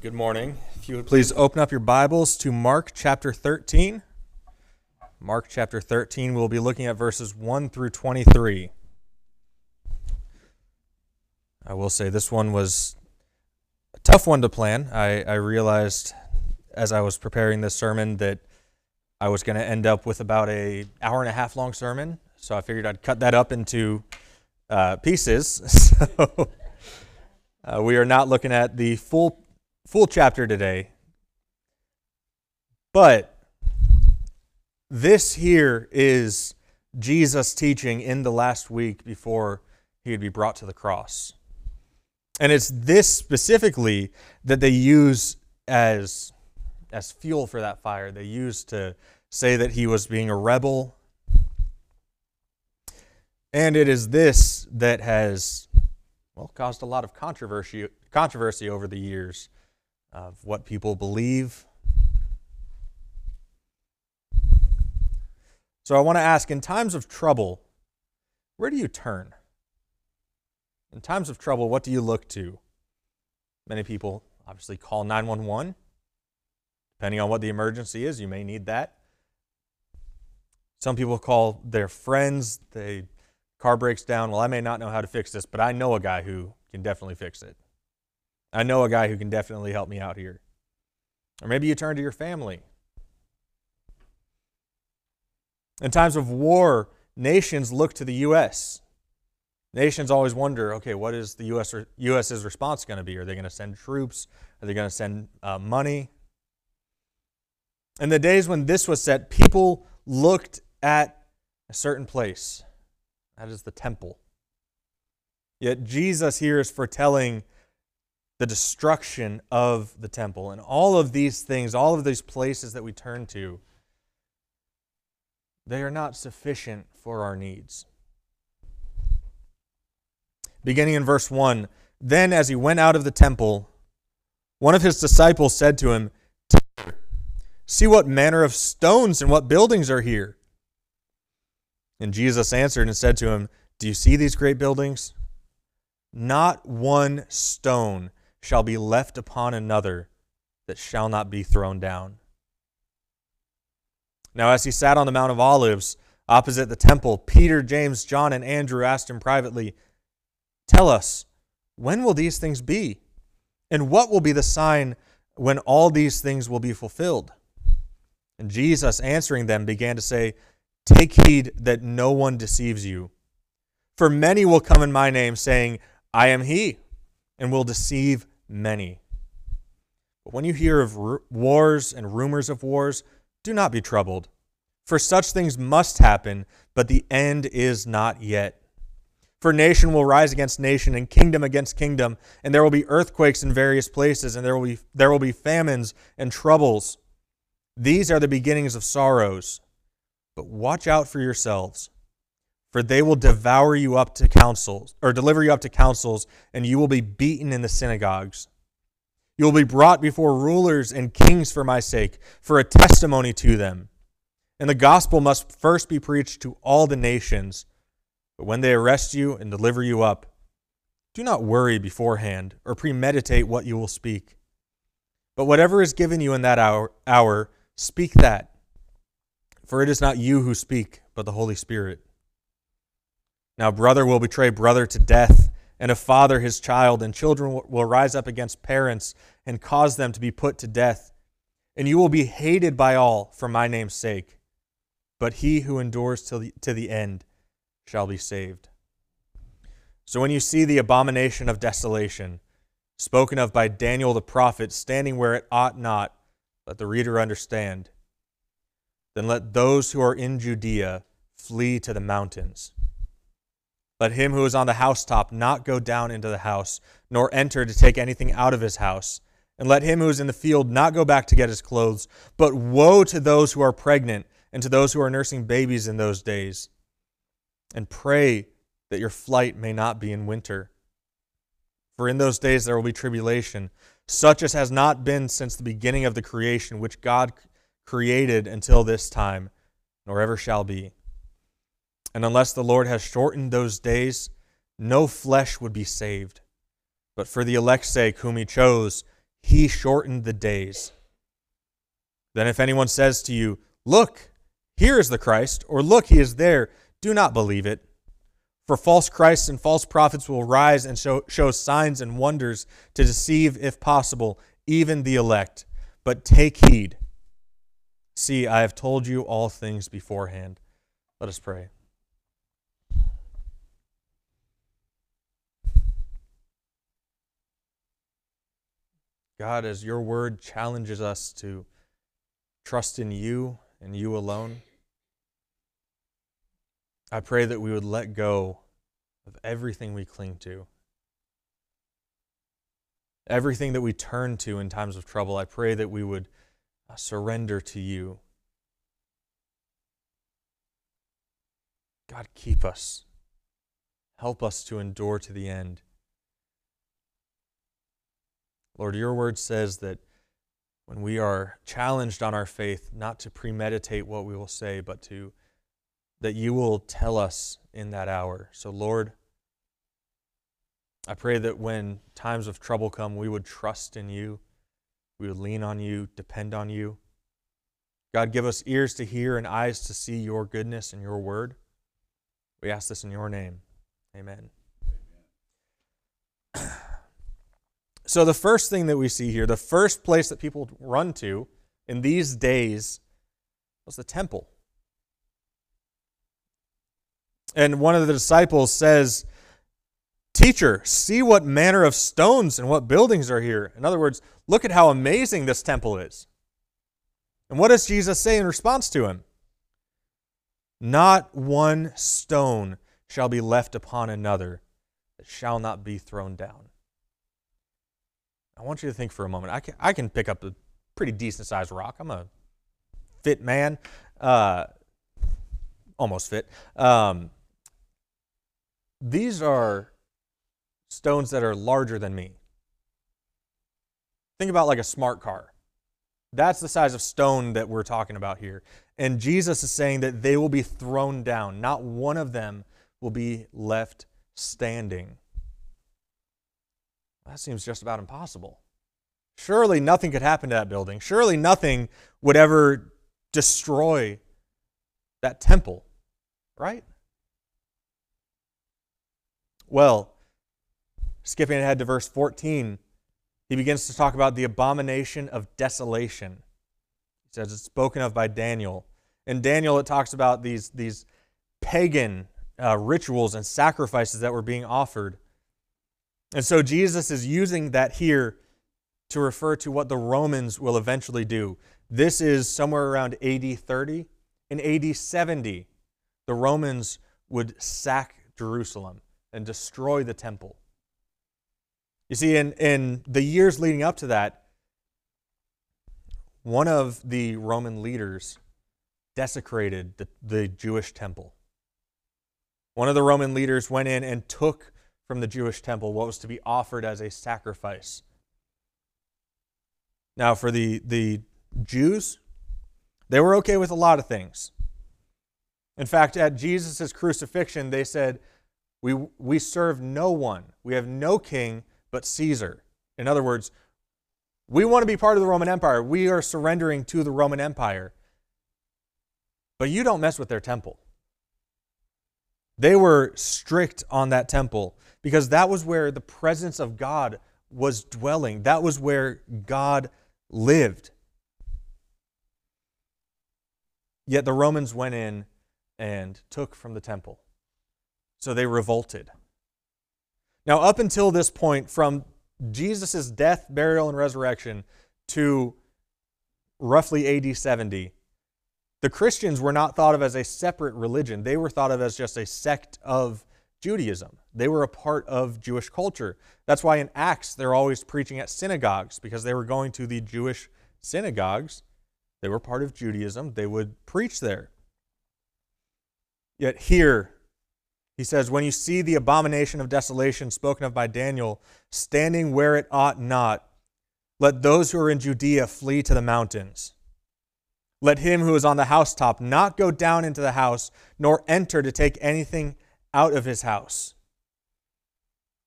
Good morning. If you would please open up your Bibles to Mark chapter 13. Mark chapter 13, we'll be looking at verses 1 through 23. I will say this one was a tough one to plan. I, I realized as I was preparing this sermon that I was going to end up with about a hour and a half long sermon, so I figured I'd cut that up into uh, pieces. So uh, we are not looking at the full full chapter today. But this here is Jesus teaching in the last week before he would be brought to the cross. And it's this specifically that they use as, as fuel for that fire. They use to say that he was being a rebel. And it is this that has well caused a lot of controversy controversy over the years of what people believe. So I want to ask in times of trouble, where do you turn? In times of trouble, what do you look to? Many people obviously call 911. Depending on what the emergency is, you may need that. Some people call their friends. The car breaks down. Well, I may not know how to fix this, but I know a guy who can definitely fix it. I know a guy who can definitely help me out here. Or maybe you turn to your family. In times of war, nations look to the U.S. Nations always wonder, okay, what is the U.S. U.S.'s response going to be? Are they going to send troops? Are they going to send uh, money? In the days when this was set, people looked at a certain place. That is the temple. Yet Jesus here is foretelling the destruction of the temple. And all of these things, all of these places that we turn to, they are not sufficient for our needs. Beginning in verse 1 Then, as he went out of the temple, one of his disciples said to him, See what manner of stones and what buildings are here. And Jesus answered and said to him, Do you see these great buildings? Not one stone shall be left upon another that shall not be thrown down. Now, as he sat on the Mount of Olives opposite the temple, Peter, James, John, and Andrew asked him privately, Tell us, when will these things be? And what will be the sign when all these things will be fulfilled? And Jesus, answering them, began to say, Take heed that no one deceives you. For many will come in my name, saying, I am he, and will deceive many. But when you hear of wars and rumors of wars, do not be troubled. For such things must happen, but the end is not yet. For nation will rise against nation and kingdom against kingdom, and there will be earthquakes in various places, and there will be, there will be famines and troubles. These are the beginnings of sorrows. But watch out for yourselves, for they will devour you up to councils, or deliver you up to councils, and you will be beaten in the synagogues. You will be brought before rulers and kings for my sake, for a testimony to them. And the gospel must first be preached to all the nations. But when they arrest you and deliver you up, do not worry beforehand or premeditate what you will speak. But whatever is given you in that hour, hour speak that. For it is not you who speak, but the Holy Spirit. Now, brother will betray brother to death, and a father his child, and children will rise up against parents and cause them to be put to death. And you will be hated by all for my name's sake. But he who endures to the, to the end shall be saved. So when you see the abomination of desolation, spoken of by Daniel the prophet, standing where it ought not, let the reader understand. Then let those who are in Judea flee to the mountains. Let him who is on the housetop not go down into the house, nor enter to take anything out of his house. And let him who is in the field not go back to get his clothes. But woe to those who are pregnant and to those who are nursing babies in those days. And pray that your flight may not be in winter. For in those days there will be tribulation, such as has not been since the beginning of the creation, which God created until this time, nor ever shall be and unless the Lord has shortened those days, no flesh would be saved. But for the elect's sake, whom he chose, he shortened the days. Then if anyone says to you, Look, here is the Christ, or Look, he is there, do not believe it. For false Christs and false prophets will rise and show, show signs and wonders to deceive, if possible, even the elect. But take heed. See, I have told you all things beforehand. Let us pray. God, as your word challenges us to trust in you and you alone, I pray that we would let go of everything we cling to. Everything that we turn to in times of trouble, I pray that we would uh, surrender to you. God, keep us. Help us to endure to the end. Lord, your word says that when we are challenged on our faith, not to premeditate what we will say, but to that you will tell us in that hour. So, Lord, I pray that when times of trouble come, we would trust in you, we would lean on you, depend on you. God, give us ears to hear and eyes to see your goodness and your word. We ask this in your name. Amen. So, the first thing that we see here, the first place that people run to in these days was the temple. And one of the disciples says, Teacher, see what manner of stones and what buildings are here. In other words, look at how amazing this temple is. And what does Jesus say in response to him? Not one stone shall be left upon another that shall not be thrown down. I want you to think for a moment. I can, I can pick up a pretty decent sized rock. I'm a fit man, uh, almost fit. Um, these are stones that are larger than me. Think about like a smart car. That's the size of stone that we're talking about here. And Jesus is saying that they will be thrown down. Not one of them will be left standing. That seems just about impossible. Surely nothing could happen to that building. Surely nothing would ever destroy that temple, right? Well, skipping ahead to verse 14, he begins to talk about the abomination of desolation. He says it's spoken of by Daniel. In Daniel, it talks about these, these pagan uh, rituals and sacrifices that were being offered and so Jesus is using that here to refer to what the Romans will eventually do. This is somewhere around AD 30. In AD 70, the Romans would sack Jerusalem and destroy the temple. You see, in, in the years leading up to that, one of the Roman leaders desecrated the, the Jewish temple. One of the Roman leaders went in and took from the Jewish temple, what was to be offered as a sacrifice. Now, for the, the Jews, they were okay with a lot of things. In fact, at Jesus' crucifixion, they said, we, we serve no one. We have no king but Caesar. In other words, we want to be part of the Roman Empire. We are surrendering to the Roman Empire. But you don't mess with their temple. They were strict on that temple because that was where the presence of God was dwelling. That was where God lived. Yet the Romans went in and took from the temple. So they revolted. Now, up until this point, from Jesus' death, burial, and resurrection to roughly AD 70, the Christians were not thought of as a separate religion. They were thought of as just a sect of Judaism. They were a part of Jewish culture. That's why in Acts they're always preaching at synagogues because they were going to the Jewish synagogues. They were part of Judaism. They would preach there. Yet here, he says, When you see the abomination of desolation spoken of by Daniel standing where it ought not, let those who are in Judea flee to the mountains. Let him who is on the housetop not go down into the house, nor enter to take anything out of his house.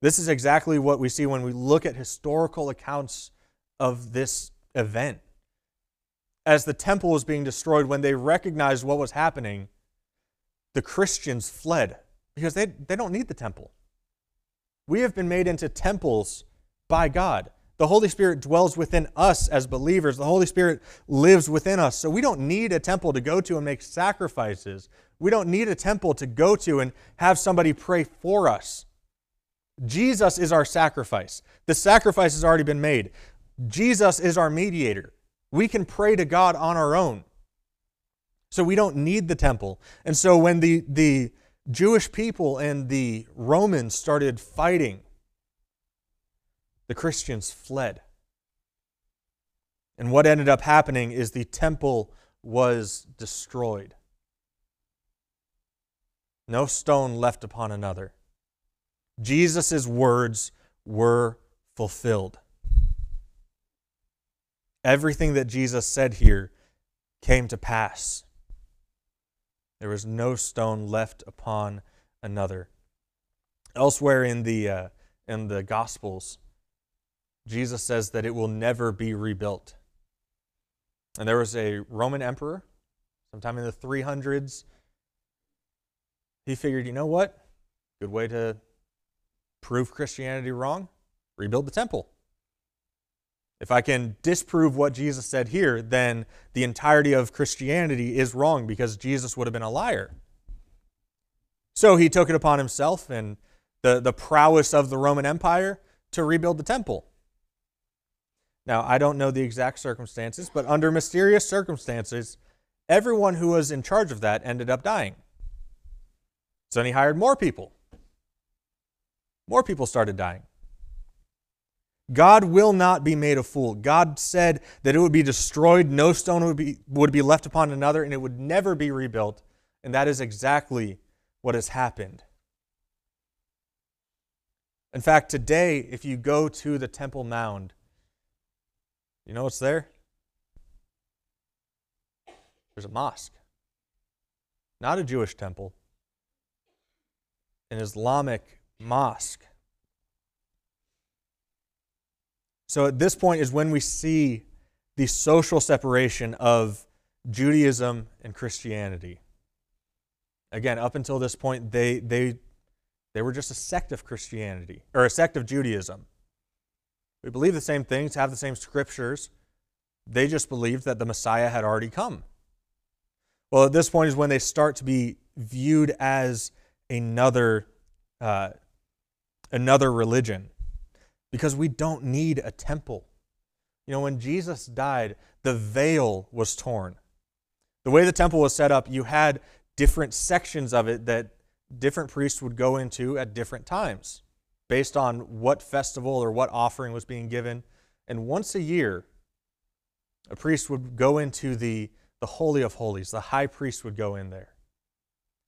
This is exactly what we see when we look at historical accounts of this event. As the temple was being destroyed, when they recognized what was happening, the Christians fled because they, they don't need the temple. We have been made into temples by God. The Holy Spirit dwells within us as believers. The Holy Spirit lives within us. So we don't need a temple to go to and make sacrifices. We don't need a temple to go to and have somebody pray for us. Jesus is our sacrifice. The sacrifice has already been made. Jesus is our mediator. We can pray to God on our own. So we don't need the temple. And so when the, the Jewish people and the Romans started fighting, the Christians fled. And what ended up happening is the temple was destroyed. No stone left upon another. Jesus' words were fulfilled. Everything that Jesus said here came to pass. There was no stone left upon another. Elsewhere in the, uh, in the Gospels, Jesus says that it will never be rebuilt. And there was a Roman emperor, sometime in the 300s. He figured, you know what? Good way to prove Christianity wrong? Rebuild the temple. If I can disprove what Jesus said here, then the entirety of Christianity is wrong because Jesus would have been a liar. So he took it upon himself and the, the prowess of the Roman Empire to rebuild the temple. Now, I don't know the exact circumstances, but under mysterious circumstances, everyone who was in charge of that ended up dying. So then he hired more people. More people started dying. God will not be made a fool. God said that it would be destroyed, no stone would be, would be left upon another, and it would never be rebuilt. And that is exactly what has happened. In fact, today, if you go to the Temple Mount, you know what's there? There's a mosque. Not a Jewish temple, an Islamic mosque. So at this point is when we see the social separation of Judaism and Christianity. Again, up until this point, they, they, they were just a sect of Christianity, or a sect of Judaism. We believe the same things, have the same scriptures. They just believed that the Messiah had already come. Well, at this point is when they start to be viewed as another, uh, another religion because we don't need a temple. You know, when Jesus died, the veil was torn. The way the temple was set up, you had different sections of it that different priests would go into at different times based on what festival or what offering was being given. And once a year, a priest would go into the, the Holy of Holies. The high priest would go in there.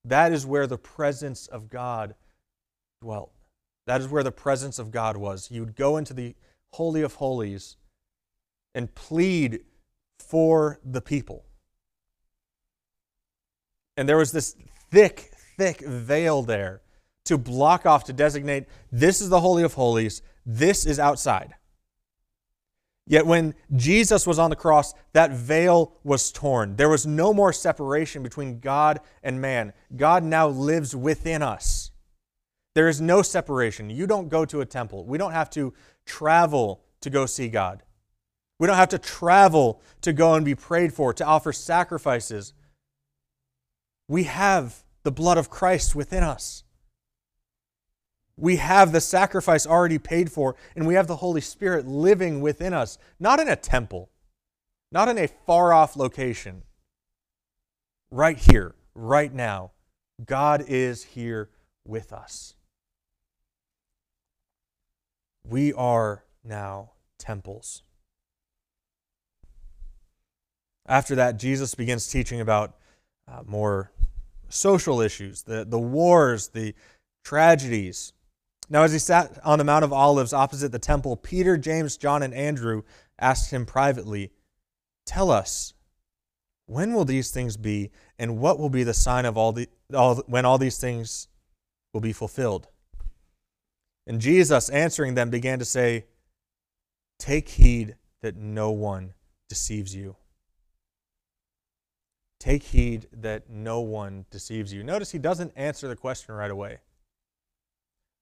That is where the presence of God dwelt. That is where the presence of God was. You would go into the Holy of Holies and plead for the people. And there was this thick, thick veil there to block off, to designate this is the Holy of Holies, this is outside. Yet when Jesus was on the cross, that veil was torn. There was no more separation between God and man. God now lives within us. There is no separation. You don't go to a temple. We don't have to travel to go see God. We don't have to travel to go and be prayed for, to offer sacrifices. We have the blood of Christ within us. We have the sacrifice already paid for, and we have the Holy Spirit living within us, not in a temple, not in a far off location. Right here, right now, God is here with us. We are now temples. After that, Jesus begins teaching about uh, more social issues, the, the wars, the tragedies, now, as he sat on the Mount of Olives opposite the temple, Peter, James, John, and Andrew asked him privately, Tell us, when will these things be, and what will be the sign of all the all, when all these things will be fulfilled? And Jesus, answering them, began to say, Take heed that no one deceives you. Take heed that no one deceives you. Notice he doesn't answer the question right away.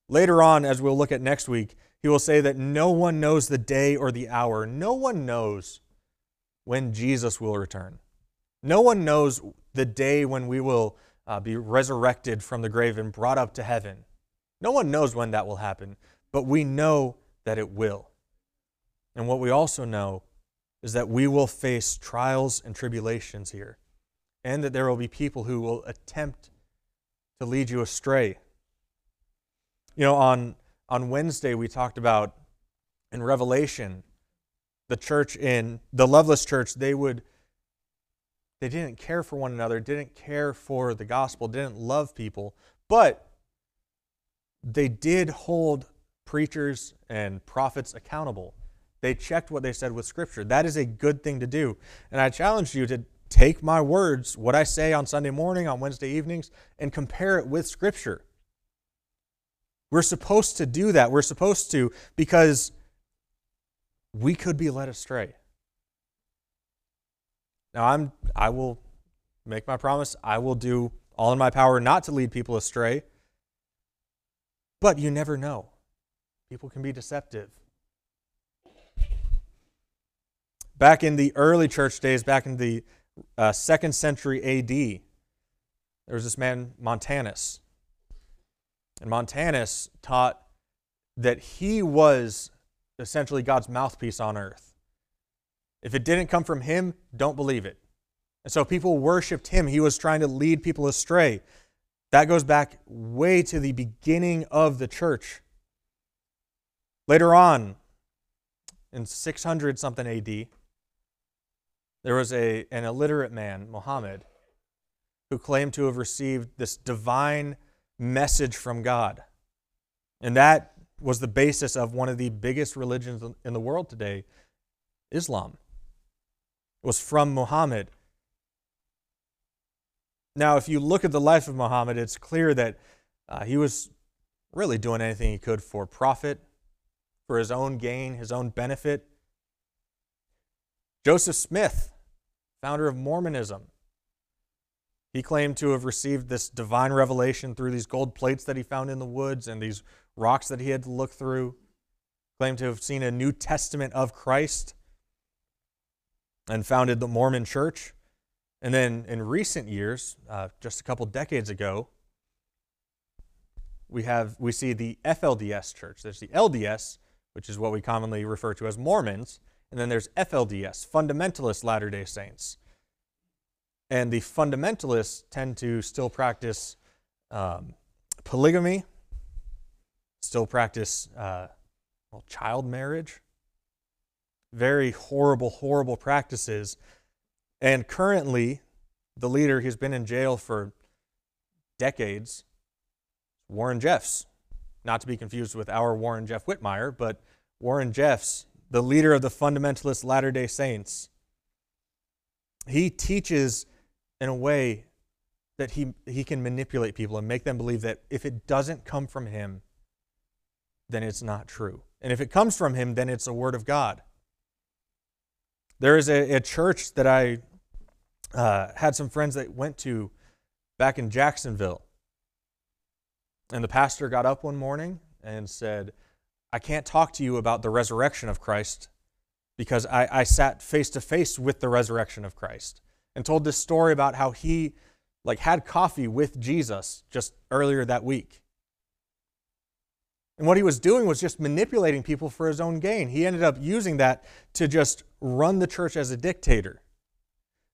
Later on, as we'll look at next week, he will say that no one knows the day or the hour. No one knows when Jesus will return. No one knows the day when we will uh, be resurrected from the grave and brought up to heaven. No one knows when that will happen, but we know that it will. And what we also know is that we will face trials and tribulations here, and that there will be people who will attempt to lead you astray. You know, on, on Wednesday, we talked about in Revelation, the church in the Loveless church, they would they didn't care for one another, didn't care for the gospel, didn't love people, but they did hold preachers and prophets accountable. They checked what they said with Scripture. That is a good thing to do. And I challenge you to take my words, what I say on Sunday morning, on Wednesday evenings, and compare it with Scripture. We're supposed to do that. We're supposed to because we could be led astray. Now I'm I will make my promise. I will do all in my power not to lead people astray. But you never know. People can be deceptive. Back in the early church days, back in the uh, second century AD, there was this man, Montanus. And Montanus taught that he was essentially God's mouthpiece on earth. If it didn't come from him, don't believe it. And so people worshiped him. He was trying to lead people astray. That goes back way to the beginning of the church. Later on, in 600 something AD, there was a, an illiterate man, Muhammad, who claimed to have received this divine message from God. And that was the basis of one of the biggest religions in the world today, Islam was from Muhammad. Now, if you look at the life of Muhammad, it's clear that uh, he was really doing anything he could for profit, for his own gain, his own benefit. Joseph Smith, founder of Mormonism, he claimed to have received this divine revelation through these gold plates that he found in the woods and these rocks that he had to look through. Claimed to have seen a New Testament of Christ and founded the Mormon Church. And then in recent years, uh, just a couple decades ago, we have we see the FLDS church. There's the LDS, which is what we commonly refer to as Mormons, and then there's FLDS, Fundamentalist Latter-day Saints. And the fundamentalists tend to still practice um, polygamy, still practice uh, well, child marriage, very horrible, horrible practices. And currently, the leader who's been in jail for decades, Warren Jeffs. Not to be confused with our Warren Jeff Whitmire, but Warren Jeffs, the leader of the fundamentalist Latter day Saints. He teaches in a way that he, he can manipulate people and make them believe that if it doesn't come from him, then it's not true. And if it comes from him, then it's a word of God. There is a, a church that I uh, had some friends that went to back in Jacksonville. And the pastor got up one morning and said, I can't talk to you about the resurrection of Christ because I, I sat face to face with the resurrection of Christ and told this story about how he like had coffee with Jesus just earlier that week. And what he was doing was just manipulating people for his own gain. He ended up using that to just run the church as a dictator,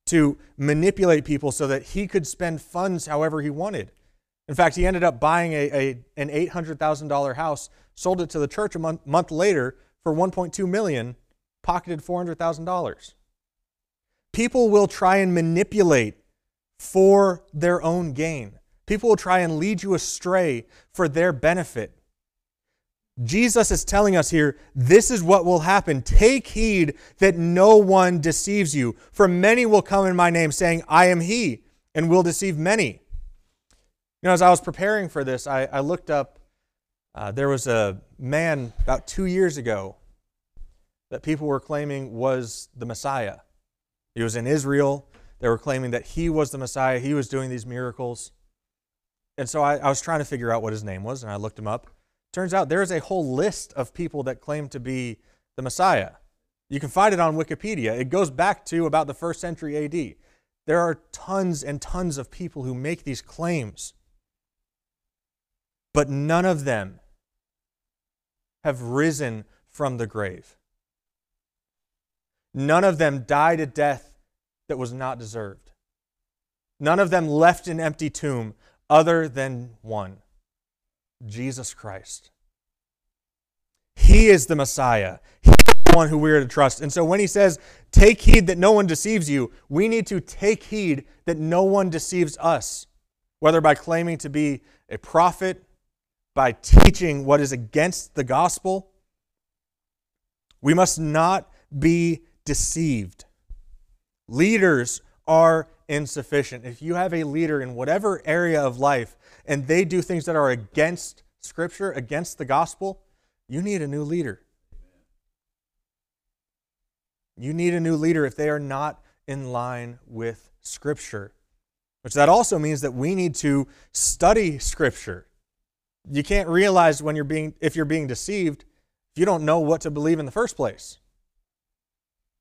to manipulate people so that he could spend funds however he wanted. In fact, he ended up buying a, a an $800,000 house, sold it to the church a month, month later for 1.2 million, pocketed $400,000. People will try and manipulate for their own gain. People will try and lead you astray for their benefit. Jesus is telling us here, this is what will happen. Take heed that no one deceives you. For many will come in my name, saying, I am he, and will deceive many. You know, as I was preparing for this, I, I looked up, uh, there was a man about two years ago that people were claiming was the Messiah. He was in Israel. They were claiming that he was the Messiah. He was doing these miracles. And so I, I was trying to figure out what his name was, and I looked him up. Turns out there is a whole list of people that claim to be the Messiah. You can find it on Wikipedia. It goes back to about the first century AD. There are tons and tons of people who make these claims, but none of them have risen from the grave. None of them died a death that was not deserved. None of them left an empty tomb other than one Jesus Christ. He is the Messiah. He is the one who we are to trust. And so when he says, Take heed that no one deceives you, we need to take heed that no one deceives us, whether by claiming to be a prophet, by teaching what is against the gospel. We must not be deceived. Leaders are insufficient. If you have a leader in whatever area of life and they do things that are against Scripture, against the gospel, you need a new leader. You need a new leader if they are not in line with Scripture. Which that also means that we need to study Scripture. You can't realize when you're being if you're being deceived if you don't know what to believe in the first place.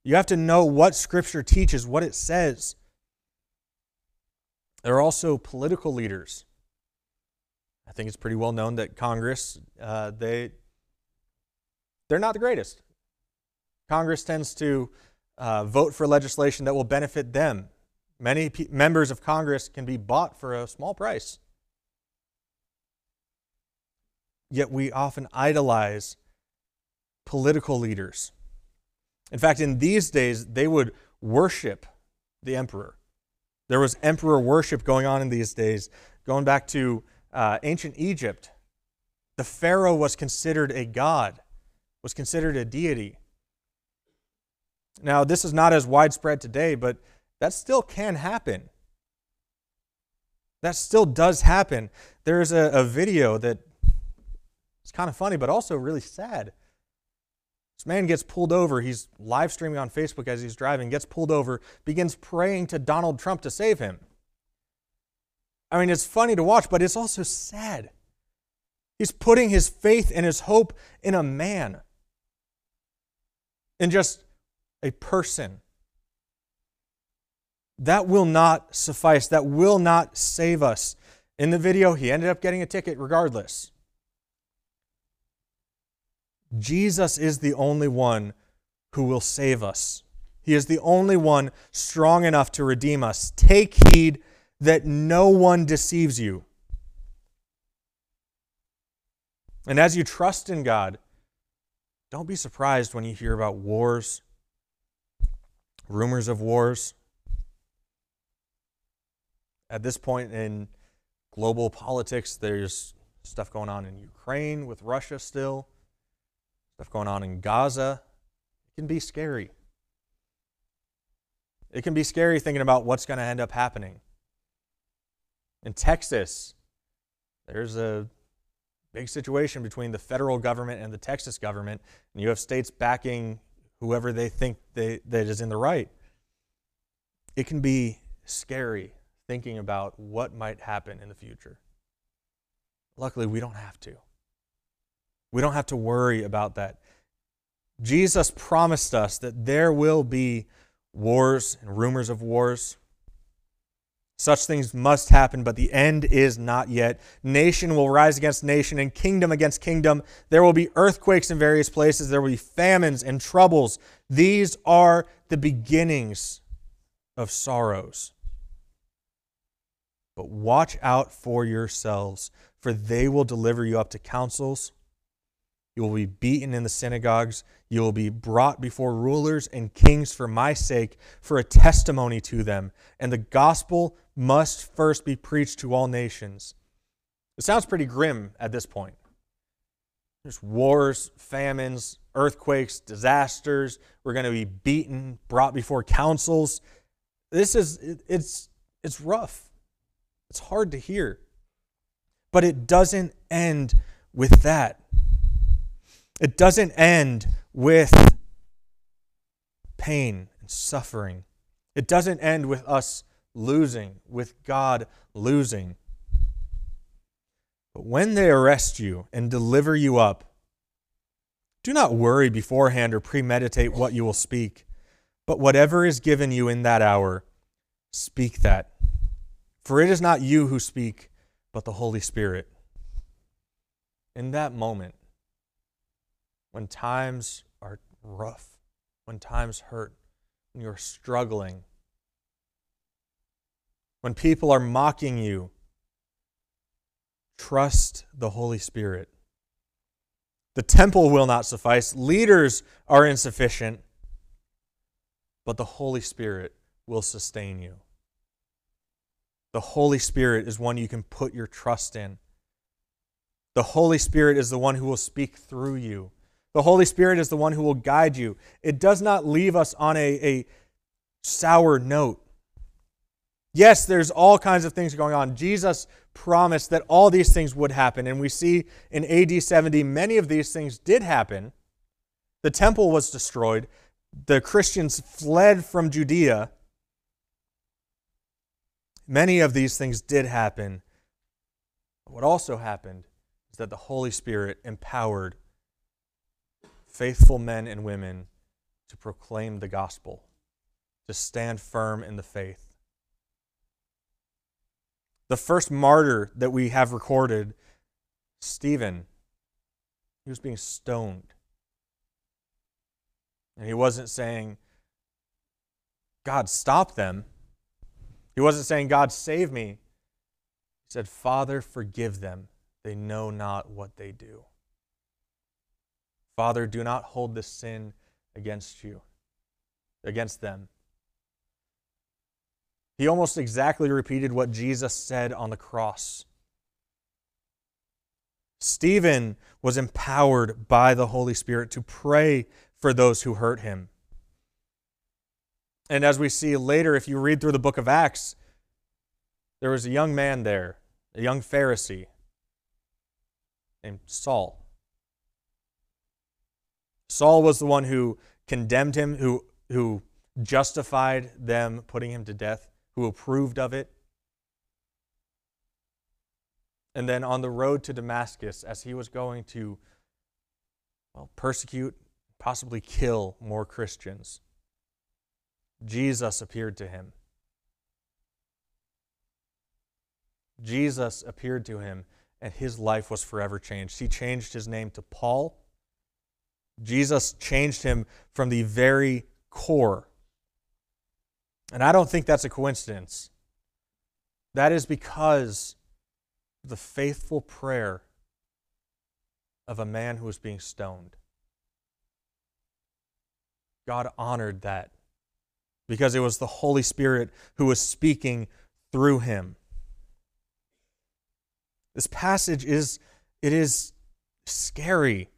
You have to know what Scripture teaches, what it says. There are also political leaders. I think it's pretty well known that Congress, uh, they, they're not the greatest. Congress tends to uh, vote for legislation that will benefit them. Many pe- members of Congress can be bought for a small price. Yet we often idolize political leaders. In fact, in these days, they would worship the emperor. There was emperor worship going on in these days, going back to uh, ancient Egypt. The pharaoh was considered a god, was considered a deity. Now, this is not as widespread today, but that still can happen. That still does happen. There's a, a video that it's kind of funny, but also really sad. This man gets pulled over. He's live streaming on Facebook as he's driving, gets pulled over, begins praying to Donald Trump to save him. I mean, it's funny to watch, but it's also sad. He's putting his faith and his hope in a man, in just a person. That will not suffice. That will not save us. In the video, he ended up getting a ticket regardless. Jesus is the only one who will save us. He is the only one strong enough to redeem us. Take heed that no one deceives you. And as you trust in God, don't be surprised when you hear about wars, rumors of wars. At this point in global politics, there's stuff going on in Ukraine with Russia still stuff going on in Gaza. It can be scary. It can be scary thinking about what's going to end up happening. In Texas, there's a big situation between the federal government and the Texas government, and you have states backing whoever they think they, that is in the right. It can be scary thinking about what might happen in the future. Luckily, we don't have to. We don't have to worry about that. Jesus promised us that there will be wars and rumors of wars. Such things must happen, but the end is not yet. Nation will rise against nation and kingdom against kingdom. There will be earthquakes in various places. There will be famines and troubles. These are the beginnings of sorrows. But watch out for yourselves, for they will deliver you up to councils you will be beaten in the synagogues. You will be brought before rulers and kings for my sake, for a testimony to them. And the gospel must first be preached to all nations. It sounds pretty grim at this point. There's wars, famines, earthquakes, disasters. We're going to be beaten, brought before councils. This is it's it's rough. It's hard to hear. But it doesn't end with that. It doesn't end with pain and suffering. It doesn't end with us losing, with God losing. But when they arrest you and deliver you up, do not worry beforehand or premeditate what you will speak, but whatever is given you in that hour, speak that. For it is not you who speak, but the Holy Spirit. In that moment, when times are rough, when times hurt, when you're struggling, when people are mocking you, trust the Holy Spirit. The temple will not suffice, leaders are insufficient, but the Holy Spirit will sustain you. The Holy Spirit is one you can put your trust in. The Holy Spirit is the one who will speak through you. The Holy Spirit is the one who will guide you. It does not leave us on a, a sour note. Yes, there's all kinds of things going on. Jesus promised that all these things would happen, and we see in AD 70 many of these things did happen. The temple was destroyed, the Christians fled from Judea. Many of these things did happen. What also happened is that the Holy Spirit empowered faithful men and women to proclaim the gospel, to stand firm in the faith. The first martyr that we have recorded, Stephen, he was being stoned. And he wasn't saying, God, stop them. He wasn't saying, God, save me. He said, Father, forgive them. They know not what they do. Father, do not hold this sin against you, against them. He almost exactly repeated what Jesus said on the cross. Stephen was empowered by the Holy Spirit to pray for those who hurt him. And as we see later, if you read through the book of Acts, there was a young man there, a young Pharisee named Saul. Saul was the one who condemned him, who, who justified them putting him to death, who approved of it. And then on the road to Damascus, as he was going to well, persecute, possibly kill more Christians, Jesus appeared to him. Jesus appeared to him, and his life was forever changed. He changed his name to Paul Jesus changed him from the very core. And I don't think that's a coincidence. That is because the faithful prayer of a man who was being stoned. God honored that because it was the Holy Spirit who was speaking through him. This passage is it is scary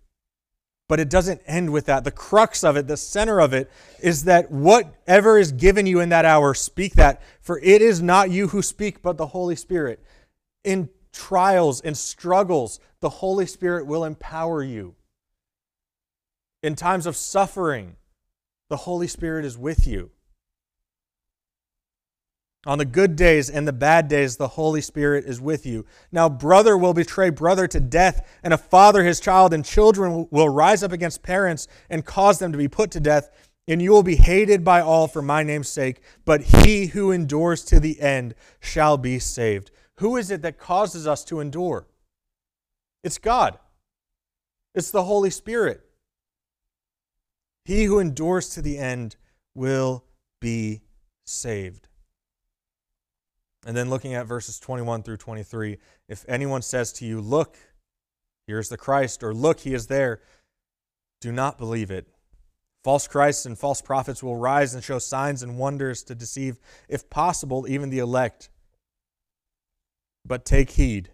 but it doesn't end with that. The crux of it, the center of it, is that whatever is given you in that hour, speak that. For it is not you who speak, but the Holy Spirit. In trials and struggles, the Holy Spirit will empower you. In times of suffering, the Holy Spirit is with you. On the good days and the bad days, the Holy Spirit is with you. Now, brother will betray brother to death, and a father his child, and children will rise up against parents and cause them to be put to death. And you will be hated by all for my name's sake, but he who endures to the end shall be saved. Who is it that causes us to endure? It's God, it's the Holy Spirit. He who endures to the end will be saved. And then looking at verses 21 through 23, if anyone says to you, Look, here's the Christ, or Look, he is there, do not believe it. False Christs and false prophets will rise and show signs and wonders to deceive, if possible, even the elect. But take heed.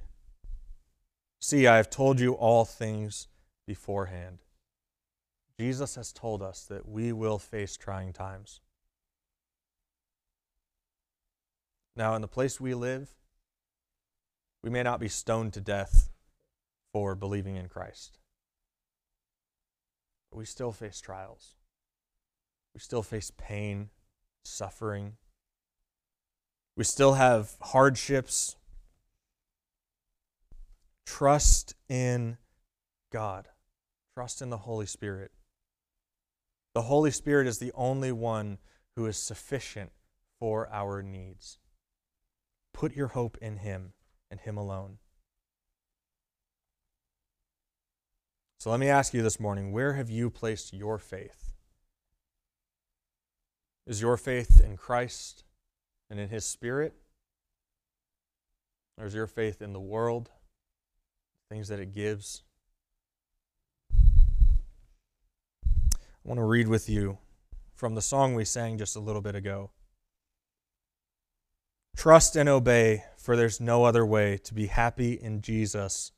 See, I have told you all things beforehand. Jesus has told us that we will face trying times. Now, in the place we live, we may not be stoned to death for believing in Christ, but we still face trials. We still face pain, suffering. We still have hardships. Trust in God. Trust in the Holy Spirit. The Holy Spirit is the only one who is sufficient for our needs. Put your hope in Him and Him alone. So let me ask you this morning where have you placed your faith? Is your faith in Christ and in His Spirit? Or is your faith in the world, things that it gives? I want to read with you from the song we sang just a little bit ago. Trust and obey, for there's no other way to be happy in Jesus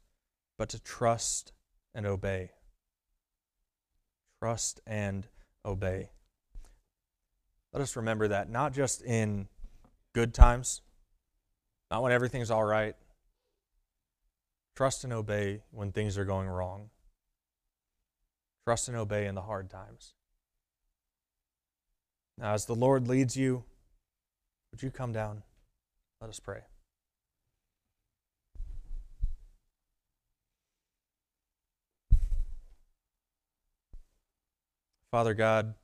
but to trust and obey. Trust and obey. Let us remember that not just in good times, not when everything's all right. Trust and obey when things are going wrong. Trust and obey in the hard times. Now, as the Lord leads you, would you come down? Let us pray. Father God,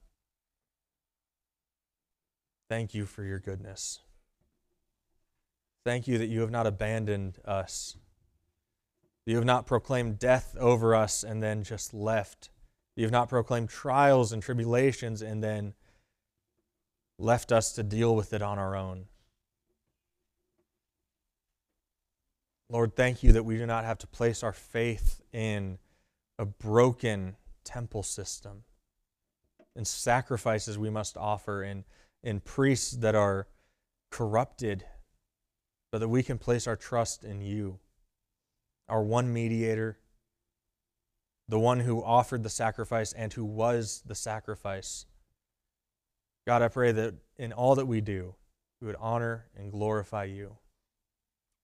thank you for your goodness. Thank you that you have not abandoned us. You have not proclaimed death over us and then just left. You have not proclaimed trials and tribulations and then left us to deal with it on our own. Lord, thank you that we do not have to place our faith in a broken temple system, and sacrifices we must offer, and in priests that are corrupted, but that we can place our trust in you, our one mediator the one who offered the sacrifice and who was the sacrifice. God, I pray that in all that we do, we would honor and glorify you.